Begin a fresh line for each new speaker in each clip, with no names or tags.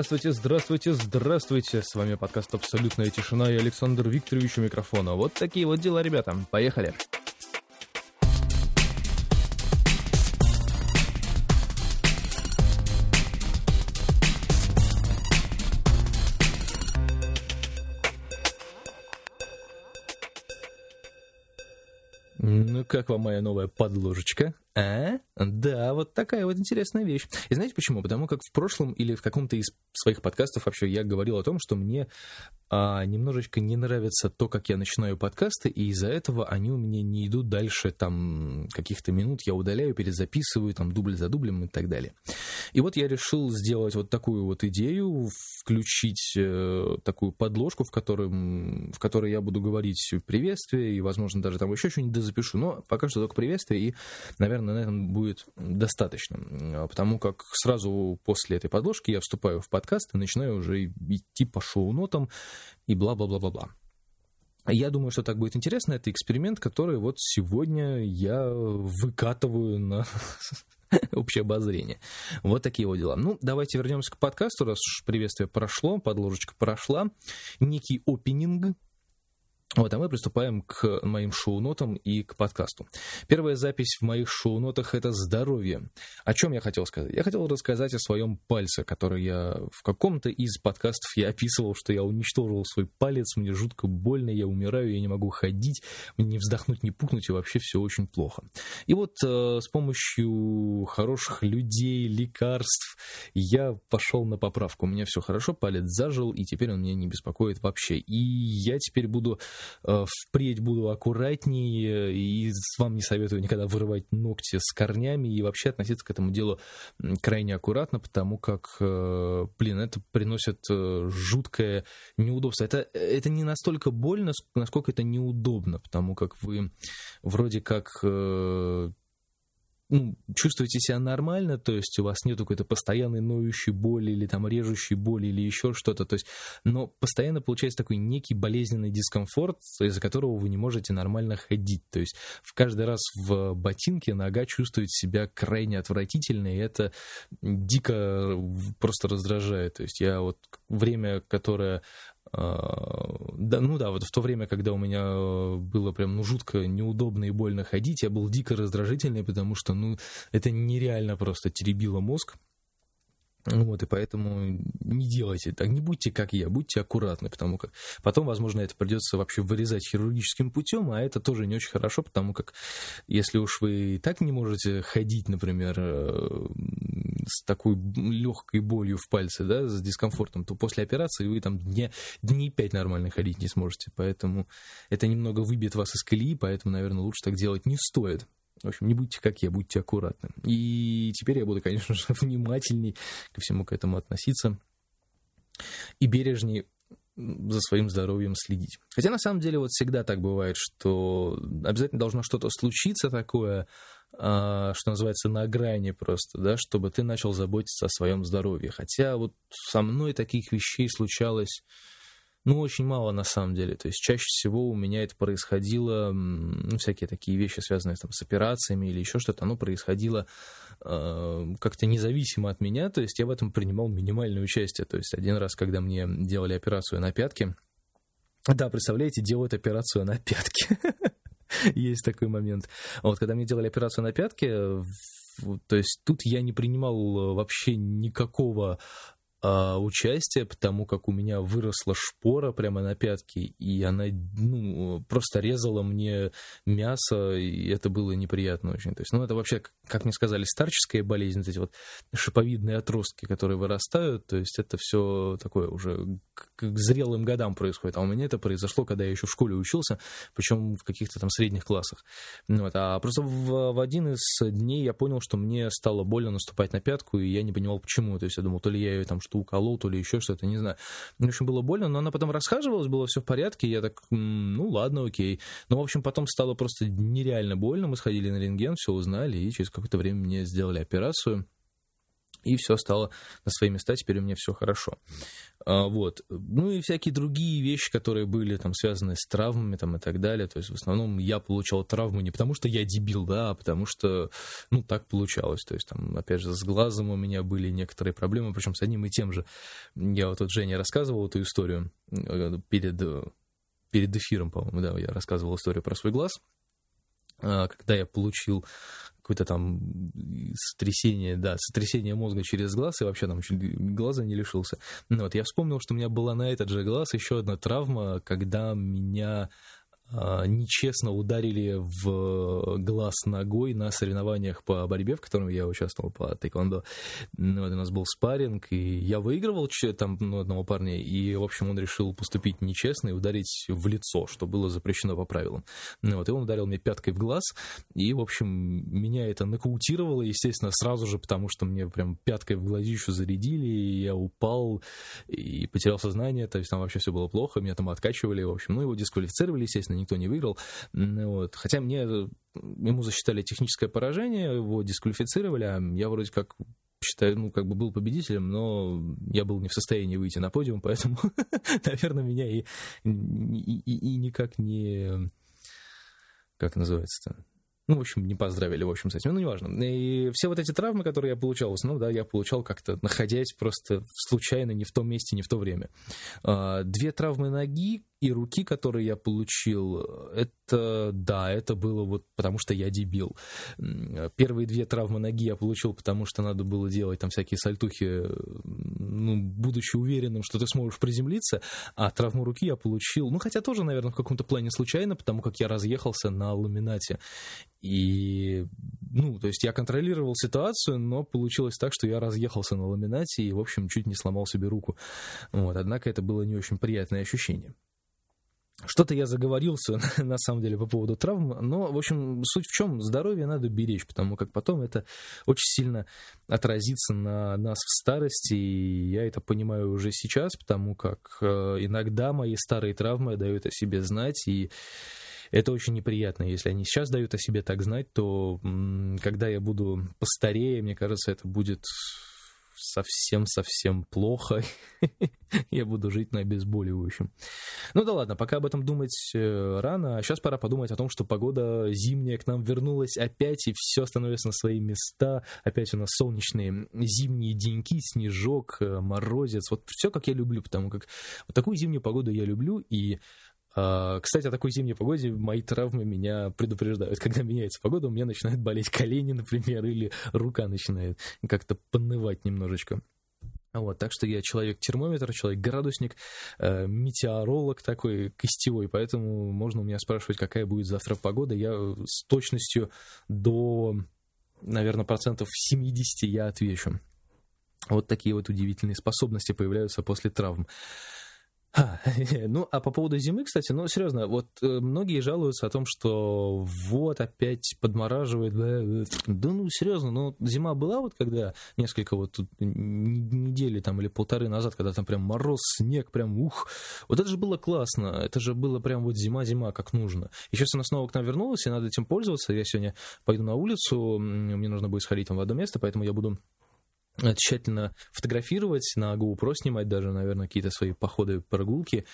Здравствуйте, здравствуйте, здравствуйте. С вами подкаст «Абсолютная тишина» и Александр Викторович у микрофона. Вот такие вот дела, ребята. Поехали. Ну, как вам моя новая подложечка? А? Да, вот такая вот интересная вещь. И знаете почему? Потому как в прошлом или в каком-то из своих подкастов вообще я говорил о том, что мне а, немножечко не нравится то, как я начинаю подкасты, и из-за этого они у меня не идут дальше там каких-то минут, я удаляю, перезаписываю, там дубль за дублем и так далее. И вот я решил сделать вот такую вот идею, включить э, такую подложку, в, которой, в которой я буду говорить приветствие, и, возможно, даже там еще что-нибудь запишу, но пока что только приветствие, и, наверное, на этом будет достаточно, потому как сразу после этой подложки я вступаю в подкаст и начинаю уже идти по шоу-нотам, и бла-бла-бла-бла-бла. Я думаю, что так будет интересно. Это эксперимент, который вот сегодня я выкатываю на общее обозрение. Вот такие вот дела. Ну, давайте вернемся к подкасту, раз уж приветствие прошло, подложечка прошла. Некий опенинг, вот, а мы приступаем к моим шоу-нотам и к подкасту. Первая запись в моих шоу-нотах — это здоровье. О чем я хотел сказать? Я хотел рассказать о своем пальце, который я в каком-то из подкастов я описывал, что я уничтожил свой палец, мне жутко больно, я умираю, я не могу ходить, мне не вздохнуть, не пукнуть, и вообще все очень плохо. И вот э, с помощью хороших людей, лекарств я пошел на поправку. У меня все хорошо, палец зажил, и теперь он меня не беспокоит вообще. И я теперь буду впредь буду аккуратнее и вам не советую никогда вырывать ногти с корнями и вообще относиться к этому делу крайне аккуратно, потому как, э, блин, это приносит э, жуткое неудобство. Это, это не настолько больно, насколько это неудобно, потому как вы вроде как ну, чувствуете себя нормально, то есть у вас нет какой-то постоянной ноющей боли или там режущей боли или еще что-то, то есть, но постоянно получается такой некий болезненный дискомфорт, из-за которого вы не можете нормально ходить, то есть в каждый раз в ботинке нога чувствует себя крайне отвратительно, и это дико просто раздражает, то есть я вот время, которое да, ну да, вот в то время, когда у меня было прям ну, жутко неудобно и больно ходить, я был дико раздражительный, потому что ну, это нереально просто теребило мозг. Вот, и поэтому не делайте так, не будьте как я, будьте аккуратны, потому как потом, возможно, это придется вообще вырезать хирургическим путем, а это тоже не очень хорошо, потому как если уж вы так не можете ходить, например, э, с такой легкой болью в пальце, да, с дискомфортом, то после операции вы там дня, дней пять нормально ходить не сможете, поэтому это немного выбьет вас из колеи, поэтому, наверное, лучше так делать не стоит. В общем, не будьте как я, будьте аккуратны. И теперь я буду, конечно же, внимательней ко всему к этому относиться и бережнее за своим здоровьем следить. Хотя на самом деле вот всегда так бывает, что обязательно должно что-то случиться такое, а, что называется, на грани просто, да, чтобы ты начал заботиться о своем здоровье. Хотя вот со мной таких вещей случалось ну, очень мало на самом деле. То есть чаще всего у меня это происходило, ну, всякие такие вещи, связанные там, с операциями или еще что-то, оно происходило э, как-то независимо от меня. То есть я в этом принимал минимальное участие. То есть один раз, когда мне делали операцию на пятке, да, представляете, делают операцию на пятке. Есть такой момент. Вот, когда мне делали операцию на пятке, то есть тут я не принимал вообще никакого а, участие, потому как у меня выросла шпора прямо на пятке, и она ну, просто резала мне мясо, и это было неприятно очень. То есть, ну, это вообще, как мне сказали, старческая болезнь, вот эти вот шиповидные отростки, которые вырастают, то есть это все такое уже к зрелым годам происходит. А у меня это произошло, когда я еще в школе учился, причем в каких-то там средних классах. Ну вот. А просто в, в один из дней я понял, что мне стало больно наступать на пятку, и я не понимал, почему. То есть я думал, то ли я ее там что уколол, то ли еще что-то, не знаю. В общем, было больно, но она потом расхаживалась, было все в порядке, я так, ну ладно, окей. Но, в общем, потом стало просто нереально больно, мы сходили на рентген, все узнали, и через какое-то время мне сделали операцию. И все стало на свои места, теперь у меня все хорошо. А, вот. Ну и всякие другие вещи, которые были там связаны с травмами там, и так далее. То есть в основном я получал травмы не потому, что я дебил, да, а потому что, ну, так получалось. То есть там, опять же, с глазом у меня были некоторые проблемы, причем с одним и тем же. Я вот тут Женя рассказывал эту историю э, перед, перед эфиром, по-моему, да, я рассказывал историю про свой глаз а, когда я получил какое-то там сотрясение, да, сотрясение мозга через глаз, и вообще там чуть глаза не лишился. Ну, вот, я вспомнил, что у меня была на этот же глаз еще одна травма, когда меня нечестно ударили в глаз ногой на соревнованиях по борьбе, в котором я участвовал по тэквондо. Ну, вот у нас был спарринг, и я выигрывал там ну, одного парня, и, в общем, он решил поступить нечестно и ударить в лицо, что было запрещено по правилам. Ну, вот, и он ударил мне пяткой в глаз, и, в общем, меня это нокаутировало, естественно, сразу же, потому что мне прям пяткой в глазищу зарядили, и я упал и потерял сознание, то есть там вообще все было плохо, меня там откачивали, в общем, ну, его дисквалифицировали, естественно, никто не выиграл. Вот. Хотя мне ему засчитали техническое поражение, его дисквалифицировали, а я вроде как считаю, ну, как бы был победителем, но я был не в состоянии выйти на подиум, поэтому, наверное, меня и, и, и, никак не... Как называется-то? Ну, в общем, не поздравили, в общем, с этим. Ну, неважно. И все вот эти травмы, которые я получал, ну, да, я получал как-то, находясь просто случайно не в том месте, не в то время. А, две травмы ноги, и руки, которые я получил, это, да, это было вот потому, что я дебил. Первые две травмы ноги я получил, потому что надо было делать там всякие сальтухи, ну, будучи уверенным, что ты сможешь приземлиться, а травму руки я получил, ну, хотя тоже, наверное, в каком-то плане случайно, потому как я разъехался на ламинате. И, ну, то есть я контролировал ситуацию, но получилось так, что я разъехался на ламинате и, в общем, чуть не сломал себе руку. Вот, однако это было не очень приятное ощущение. Что-то я заговорился, на самом деле, по поводу травм, но, в общем, суть в чем, здоровье надо беречь, потому как потом это очень сильно отразится на нас в старости, и я это понимаю уже сейчас, потому как э, иногда мои старые травмы дают о себе знать, и это очень неприятно. Если они сейчас дают о себе так знать, то когда я буду постарее, мне кажется, это будет совсем-совсем плохо, я буду жить на обезболивающем. Ну да ладно, пока об этом думать э, рано, а сейчас пора подумать о том, что погода зимняя к нам вернулась опять, и все становится на свои места. Опять у нас солнечные зимние деньки, снежок, э, морозец. Вот все, как я люблю, потому как вот такую зимнюю погоду я люблю, и кстати, о такой зимней погоде мои травмы меня предупреждают. Когда меняется погода, у меня начинают болеть колени, например, или рука начинает как-то понывать немножечко. Вот, так что я человек-термометр, человек-градусник, э, метеоролог такой костевой, поэтому можно у меня спрашивать, какая будет завтра погода. Я с точностью до, наверное, процентов 70 я отвечу. Вот такие вот удивительные способности появляются после травм. А, ну, а по поводу зимы, кстати, ну, серьезно, вот э, многие жалуются о том, что вот опять подмораживает. Да, ну, серьезно, ну, зима была вот когда несколько вот недели там или полторы назад, когда там прям мороз, снег, прям ух. Вот это же было классно, это же было прям вот зима-зима, как нужно. И сейчас она снова к нам вернулась, и надо этим пользоваться. Я сегодня пойду на улицу, мне нужно будет сходить там в одно место, поэтому я буду тщательно фотографировать, на GoPro снимать даже, наверное, какие-то свои походы, прогулки.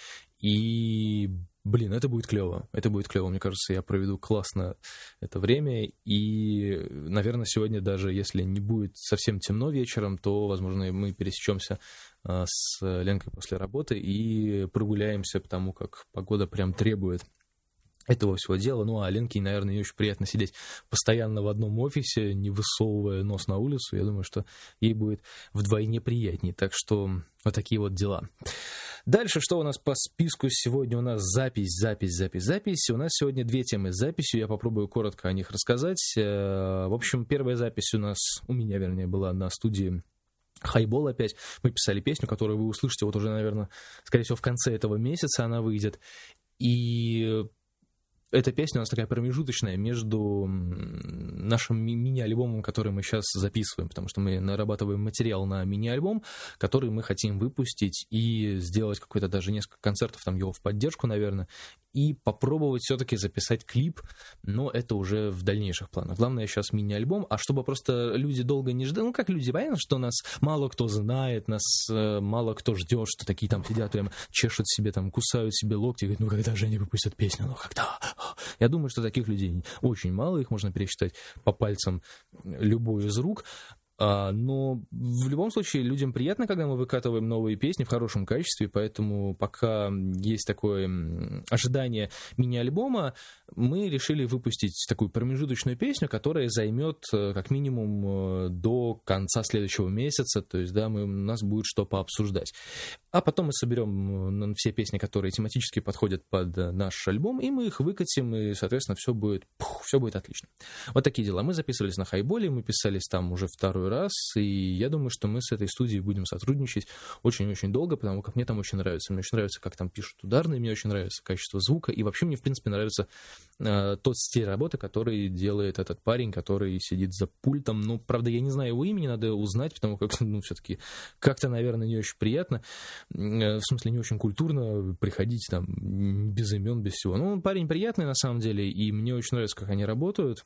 И, блин, это будет клево. Это будет клево. Мне кажется, я проведу классно это время. И, наверное, сегодня даже, если не будет совсем темно вечером, то, возможно, мы пересечемся а, с Ленкой после работы и прогуляемся, потому как погода прям требует этого всего дела. Ну, а Ленке, наверное, не очень приятно сидеть постоянно в одном офисе, не высовывая нос на улицу. Я думаю, что ей будет вдвойне приятнее. Так что вот такие вот дела. Дальше, что у нас по списку сегодня? У нас запись, запись, запись, запись. У нас сегодня две темы с записью. Я попробую коротко о них рассказать. Э, в общем, первая запись у нас, у меня, вернее, была на студии Хайбол опять. Мы писали песню, которую вы услышите вот уже, наверное, скорее всего, в конце этого месяца она выйдет. И эта песня у нас такая промежуточная между нашим мини-альбомом, который мы сейчас записываем, потому что мы нарабатываем материал на мини-альбом, который мы хотим выпустить и сделать какой-то даже несколько концертов, там его в поддержку, наверное, и попробовать все-таки записать клип, но это уже в дальнейших планах. Главное сейчас мини-альбом, а чтобы просто люди долго не ждали, ну как люди, понятно, что нас мало кто знает, нас э, мало кто ждет, что такие там сидят, прям чешут себе, там кусают себе локти, говорят, ну когда же они выпустят песню, ну когда? Я думаю, что таких людей очень мало, их можно пересчитать по пальцам любой из рук, но в любом случае людям приятно, когда мы выкатываем новые песни в хорошем качестве, поэтому пока есть такое ожидание мини-альбома, мы решили выпустить такую промежуточную песню, которая займет э, как минимум э, до конца следующего месяца, то есть, да, мы, у нас будет что пообсуждать. А потом мы соберем все песни, которые тематически подходят под наш альбом, и мы их выкатим, и, соответственно, все будет, пух, все будет отлично. Вот такие дела. Мы записывались на Хайболе, мы писались там уже второй раз, и я думаю, что мы с этой студией будем сотрудничать очень-очень долго, потому как мне там очень нравится. Мне очень нравится, как там пишут ударные, мне очень нравится качество звука, и вообще мне, в принципе, нравится э, тот стиль работы, который делает этот парень, который сидит за пультом. Ну, правда, я не знаю его имени, надо узнать, потому как, ну, все-таки как-то, наверное, не очень приятно, э, в смысле, не очень культурно приходить там без имен, без всего. Ну, парень приятный, на самом деле, и мне очень нравится, как они работают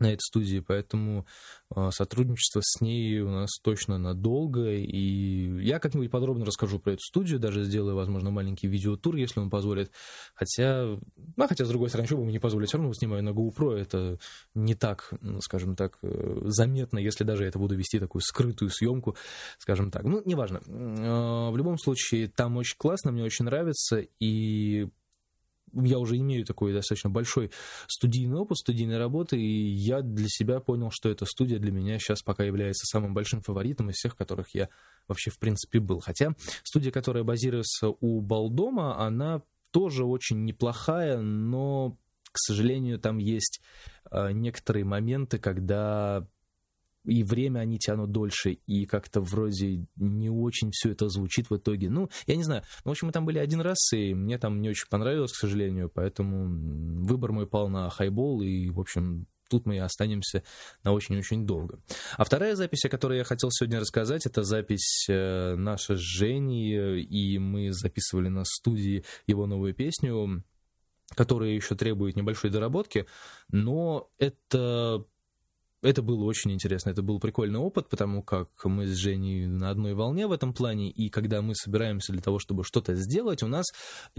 на этой студии, поэтому э, сотрудничество с ней у нас точно надолго, и я как-нибудь подробно расскажу про эту студию, даже сделаю, возможно, маленький видеотур, если он позволит, хотя, ну, хотя, с другой стороны, что бы мне не позволить, все равно снимаю на GoPro, это не так, ну, скажем так, э, заметно, если даже это буду вести такую скрытую съемку, скажем так, ну, неважно, э, в любом случае, там очень классно, мне очень нравится, и я уже имею такой достаточно большой студийный опыт, студийной работы, и я для себя понял, что эта студия для меня сейчас пока является самым большим фаворитом из всех, которых я вообще в принципе был. Хотя студия, которая базируется у Балдома, она тоже очень неплохая, но, к сожалению, там есть э, некоторые моменты, когда и время они тянут дольше, и как-то вроде не очень все это звучит в итоге. Ну, я не знаю. Ну, в общем, мы там были один раз, и мне там не очень понравилось, к сожалению, поэтому выбор мой пал на хайбол, и, в общем, тут мы и останемся на очень-очень долго. А вторая запись, о которой я хотел сегодня рассказать, это запись э, наша с Женей, и мы записывали на студии его новую песню, которая еще требует небольшой доработки, но это это было очень интересно, это был прикольный опыт, потому как мы с Женей на одной волне в этом плане, и когда мы собираемся для того, чтобы что-то сделать, у нас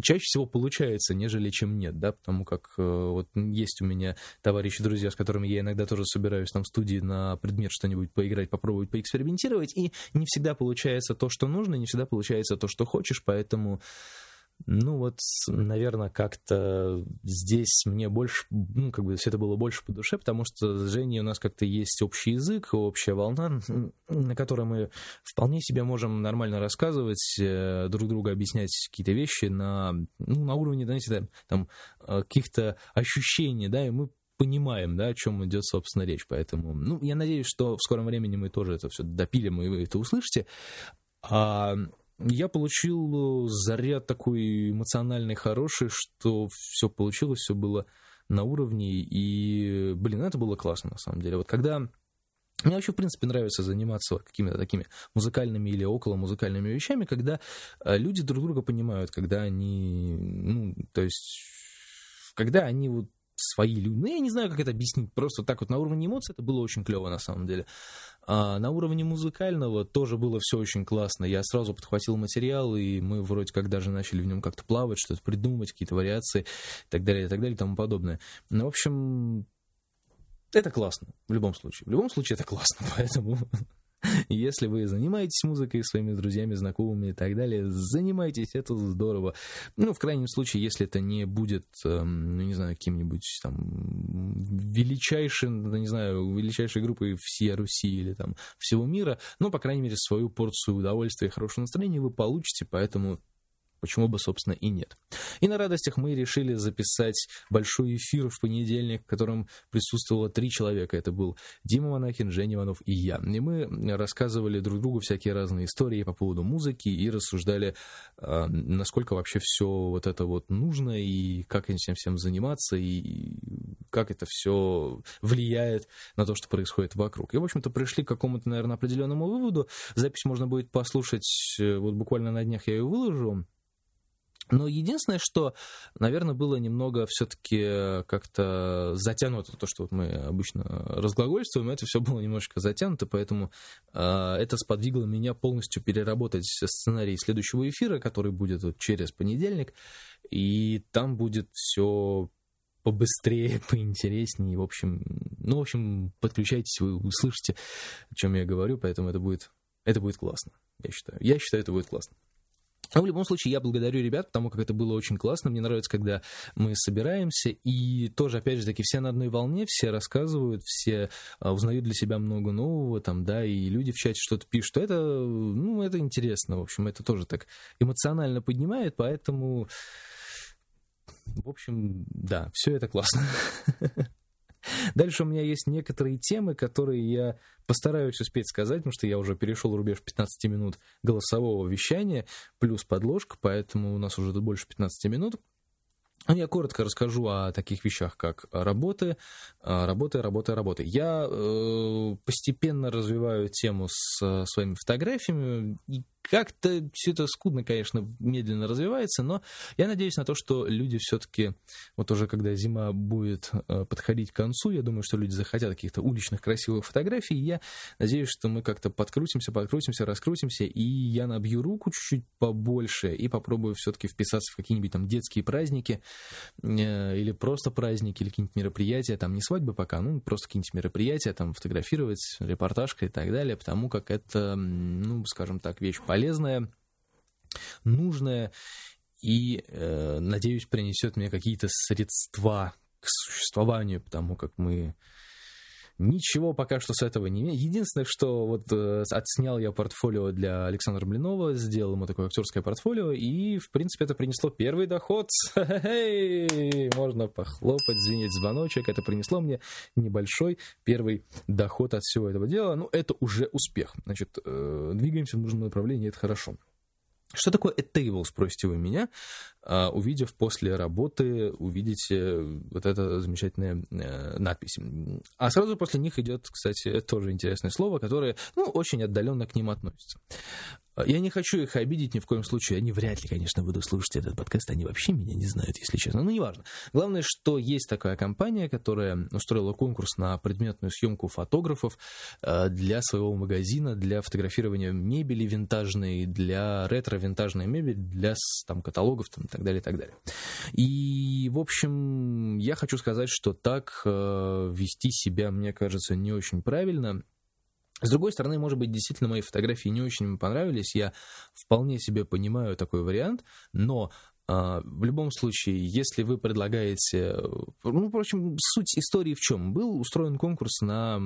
чаще всего получается, нежели чем нет, да, потому как э, вот есть у меня товарищи, друзья, с которыми я иногда тоже собираюсь там в студии на предмет что-нибудь поиграть, попробовать, поэкспериментировать, и не всегда получается то, что нужно, не всегда получается то, что хочешь, поэтому ну вот, наверное, как-то здесь мне больше, ну, как бы все это было больше по душе, потому что с Женей у нас как-то есть общий язык, общая волна, на которой мы вполне себе можем нормально рассказывать, э, друг другу объяснять какие-то вещи на, ну, на уровне, знаете, там, э, каких-то ощущений, да, и мы понимаем, да, о чем идет, собственно, речь. Поэтому, ну, я надеюсь, что в скором времени мы тоже это все допилим, и вы это услышите. А я получил э, заряд такой эмоциональный, хороший, что все получилось, все было на уровне, и, блин, это было классно, на самом деле. Вот когда мне вообще, в принципе, нравится заниматься какими-то такими музыкальными или около музыкальными вещами, когда э, люди друг друга понимают, когда они, ну, то есть, когда они вот свои люди. Ну, я не знаю, как это объяснить. Просто так вот на уровне эмоций это было очень клево, на самом деле. А на уровне музыкального тоже было все очень классно. Я сразу подхватил материал, и мы вроде как даже начали в нем как-то плавать, что-то придумывать, какие-то вариации и так далее, и так далее, и тому подобное. Ну, в общем, это классно, в любом случае. В любом случае это классно, поэтому Если вы занимаетесь музыкой своими друзьями, знакомыми и так далее, занимайтесь, это здорово. Ну, в крайнем случае, если это не будет, эм, ну, не знаю, каким-нибудь там величайшим, ну, не знаю, величайшей группой всей Руси или там всего мира, но, по крайней мере, свою порцию удовольствия и хорошего настроения вы получите, поэтому Почему бы, собственно, и нет. И на радостях мы решили записать большой эфир в понедельник, в котором присутствовало три человека. Это был Дима Монахин, Женя Иванов и я. И мы рассказывали друг другу всякие разные истории по поводу музыки и рассуждали, а, насколько вообще все вот это вот нужно и как этим всем заниматься и как это все влияет на то, что происходит вокруг. И, в общем-то, пришли к какому-то, наверное, определенному выводу. Запись можно будет послушать, э, вот буквально на днях я ее выложу, Но единственное, что, наверное, было немного все-таки как-то затянуто, то, что мы обычно разглагольствуем, это все было немножечко затянуто, поэтому э, это сподвигло меня полностью переработать сценарий следующего эфира, который будет вот через понедельник, и там будет все побыстрее, поинтереснее, в общем, ну, в общем, подключайтесь, вы услышите, о чем я говорю, поэтому это будет, это будет классно, я считаю. Я считаю, это будет классно. Но в любом случае, я благодарю ребят, потому как это было очень классно. Мне нравится, когда мы собираемся, и тоже, опять же таки, все на одной волне, все рассказывают, все а, узнают для себя много нового, там, да, и люди в чате что-то пишут. Это, ну, это интересно, в общем, это тоже так эмоционально поднимает, поэтому, в общем, да, все это классно. Дальше у меня есть некоторые темы, которые я постараюсь успеть сказать, потому что я уже перешел рубеж 15 минут голосового вещания, плюс подложка, поэтому у нас уже тут больше 15 минут. Ну, я коротко расскажу о таких вещах, как работы, работы, работы, работы. Я э, постепенно развиваю тему с э, своими фотографиями, и как-то все это скудно, конечно, медленно развивается, но я надеюсь на то, что люди все-таки, вот уже когда зима будет э, подходить к концу, я думаю, что люди захотят каких-то уличных красивых фотографий, и я надеюсь, что мы как-то подкрутимся, подкрутимся, раскрутимся, и я набью руку чуть-чуть побольше и попробую все-таки вписаться в какие-нибудь там детские праздники э, или просто праздники, или какие-нибудь мероприятия, там не свадьбы пока, ну просто какие-нибудь мероприятия, там фотографировать, репортажка и так далее, потому как это, ну, скажем так, вещь полезное, нужное и, э, надеюсь, принесет мне какие-то средства к существованию, потому как мы Ничего пока что с этого не имею. Единственное, что вот э, отснял я портфолио для Александра Блинова, сделал ему такое актерское портфолио, и, в принципе, это принесло первый доход. Можно похлопать, звенеть звоночек. Это принесло мне небольшой первый доход от всего этого дела. Ну, это уже успех. Значит, э, двигаемся в нужном направлении, это хорошо. Что такое a table, спросите вы меня? А, увидев после работы, увидите вот это замечательная э, надпись. А сразу после них идет, кстати, тоже интересное слово, которое, ну, очень отдаленно к ним относится. Я не хочу их обидеть ни в коем случае. Они вряд ли, конечно, будут слушать этот подкаст. Они вообще меня не знают, если честно. Но неважно. Главное, что есть такая компания, которая устроила конкурс на предметную съемку фотографов э, для своего магазина, для фотографирования мебели винтажной, для ретро-винтажной мебели, для там, каталогов там, и так далее, и так далее. И, в общем, я хочу сказать, что так э, вести себя, мне кажется, не очень правильно. С другой стороны, может быть, действительно мои фотографии не очень понравились, я вполне себе понимаю такой вариант, но а, в любом случае, если вы предлагаете... Ну, впрочем, суть истории в чем? Был устроен конкурс на,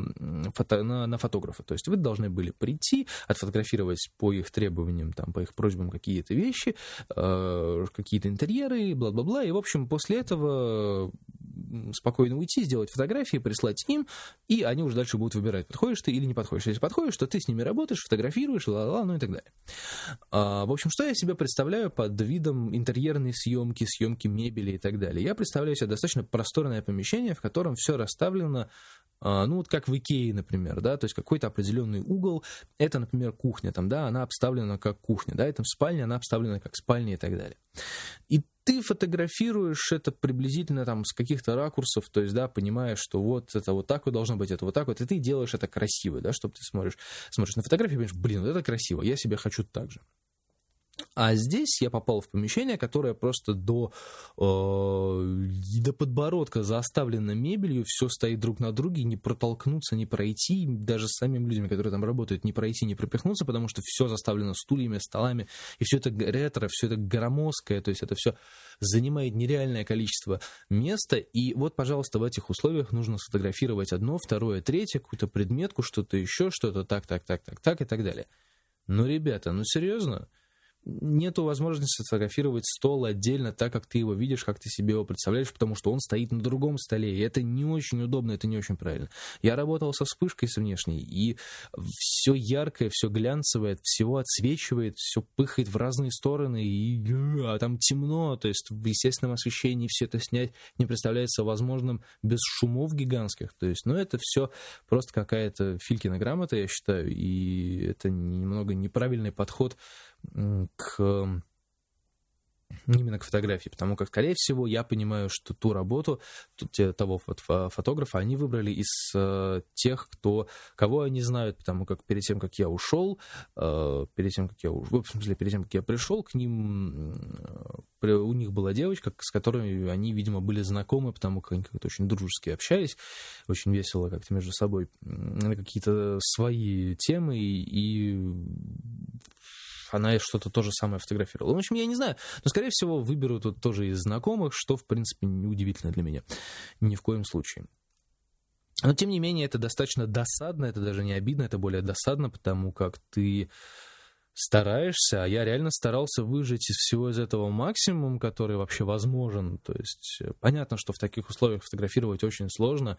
фото, на, на фотографа. То есть вы должны были прийти, отфотографировать по их требованиям, там, по их просьбам какие-то вещи, э, какие-то интерьеры, бла-бла-бла. И, в общем, после этого спокойно уйти, сделать фотографии, прислать им, и они уже дальше будут выбирать, подходишь ты или не подходишь. Если подходишь, то ты с ними работаешь, фотографируешь, ла-ла, ну и так далее. А, в общем, что я себе представляю под видом интерьерной съемки, съемки мебели и так далее? Я представляю себе достаточно просторное помещение, в котором все расставлено ну вот как в Икее, например, да, то есть какой-то определенный угол, это, например, кухня, там, да, она обставлена как кухня, да, это в спальне, она обставлена как спальня и так далее. И ты фотографируешь это приблизительно там с каких-то ракурсов, то есть, да, понимаешь, что вот это вот так вот должно быть, это вот так вот, и ты делаешь это красиво, да, чтобы ты смотришь, смотришь на фотографию, понимаешь, блин, вот это красиво, я себе хочу так же. А здесь я попал в помещение, которое просто до, э, до подбородка заставлено мебелью, все стоит друг на друге, не протолкнуться, не пройти, даже с самими людьми, которые там работают, не пройти, не пропихнуться, потому что все заставлено стульями, столами, и все это ретро, все это громоздкое, то есть это все занимает нереальное количество места, и вот, пожалуйста, в этих условиях нужно сфотографировать одно, второе, третье, какую-то предметку, что-то еще, что-то так, так, так, так, так и так далее. Ну, ребята, ну серьезно? Нету возможности сфотографировать стол отдельно так, как ты его видишь, как ты себе его представляешь, потому что он стоит на другом столе, и это не очень удобно, это не очень правильно. Я работал со вспышкой с внешней, и все яркое, все глянцевое, всего отсвечивает, все пыхает в разные стороны, и а там темно, то есть в естественном освещении все это снять не представляется возможным без шумов гигантских, то есть, ну, это все просто какая-то Филькина грамота, я считаю, и это немного неправильный подход к именно к фотографии, потому как, скорее всего, я понимаю, что ту работу того фотографа они выбрали из э, тех, кто, кого они знают, потому как перед тем, как я ушел, э, перед тем, как я в смысле, перед тем, как я пришел, к ним, э, у них была девочка, с которой они, видимо, были знакомы, потому как они как-то очень дружески общались, очень весело как-то между собой на какие-то свои темы, и она что-то то же самое фотографировала. В общем, я не знаю, но, скорее всего, выберу тут тоже из знакомых, что, в принципе, неудивительно для меня. Ни в коем случае. Но, тем не менее, это достаточно досадно, это даже не обидно, это более досадно, потому как ты стараешься, а я реально старался выжать из всего из этого максимум, который вообще возможен. То есть э, понятно, что в таких условиях фотографировать очень сложно,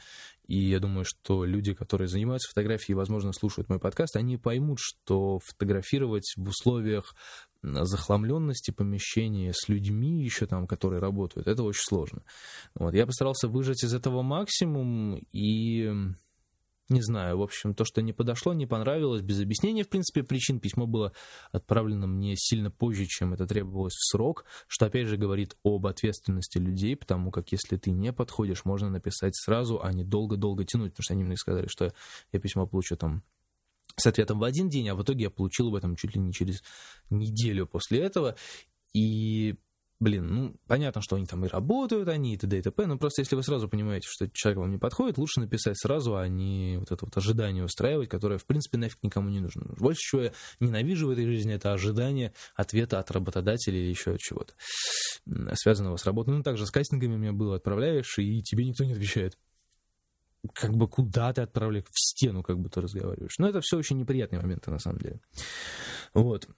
и я думаю, что люди, которые занимаются фотографией возможно, слушают мой подкаст, они поймут, что фотографировать в условиях захламленности помещения с людьми еще там, которые работают, это очень сложно. Вот. Я постарался выжать из этого максимум, и не знаю, в общем, то, что не подошло, не понравилось, без объяснения, в принципе, причин. Письмо было отправлено мне сильно позже, чем это требовалось в срок, что, опять же, говорит об ответственности людей, потому как если ты не подходишь, можно написать сразу, а не долго-долго тянуть, потому что они мне сказали, что я письмо получу там с ответом в один день, а в итоге я получил об этом чуть ли не через неделю после этого. И блин, ну, понятно, что они там и работают, они и т.д. и т.п., но просто если вы сразу понимаете, что человек вам не подходит, лучше написать сразу, а не вот это вот ожидание устраивать, которое, в принципе, нафиг никому не нужно. Больше чего я ненавижу в этой жизни, это ожидание ответа от работодателя или еще от чего-то, связанного с работой. Ну, также с кастингами у меня было, отправляешь, и тебе никто не отвечает как бы куда ты отправляешь, в стену как бы ты разговариваешь. Но это все очень неприятные моменты, на самом деле. Вот.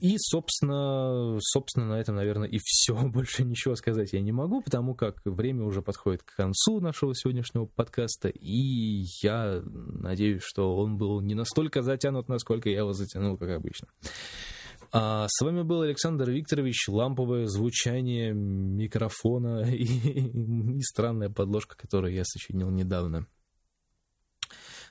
И, собственно, собственно, на этом, наверное, и все. Больше ничего сказать я не могу, потому как время уже подходит к концу нашего сегодняшнего подкаста, и я надеюсь, что он был не настолько затянут, насколько я его затянул, как обычно. А с вами был Александр Викторович, ламповое звучание микрофона и, и странная подложка, которую я сочинил недавно.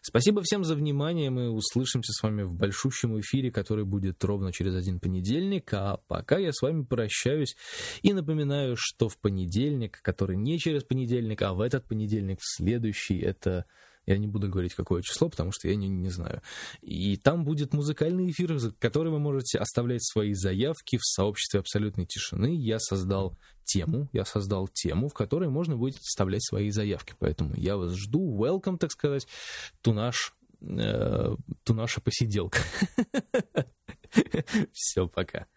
Спасибо всем за внимание. Мы услышимся с вами в большущем эфире, который будет ровно через один понедельник. А пока я с вами прощаюсь и напоминаю, что в понедельник, который не через понедельник, а в этот понедельник, в следующий, это я не буду говорить, какое число, потому что я не, не знаю. И там будет музыкальный эфир, в который вы можете оставлять свои заявки в сообществе абсолютной тишины. Я создал тему, я создал тему, в которой можно будет оставлять свои заявки. Поэтому я вас жду. Welcome, так сказать, ту наш э, ту наша посиделка. Все, пока.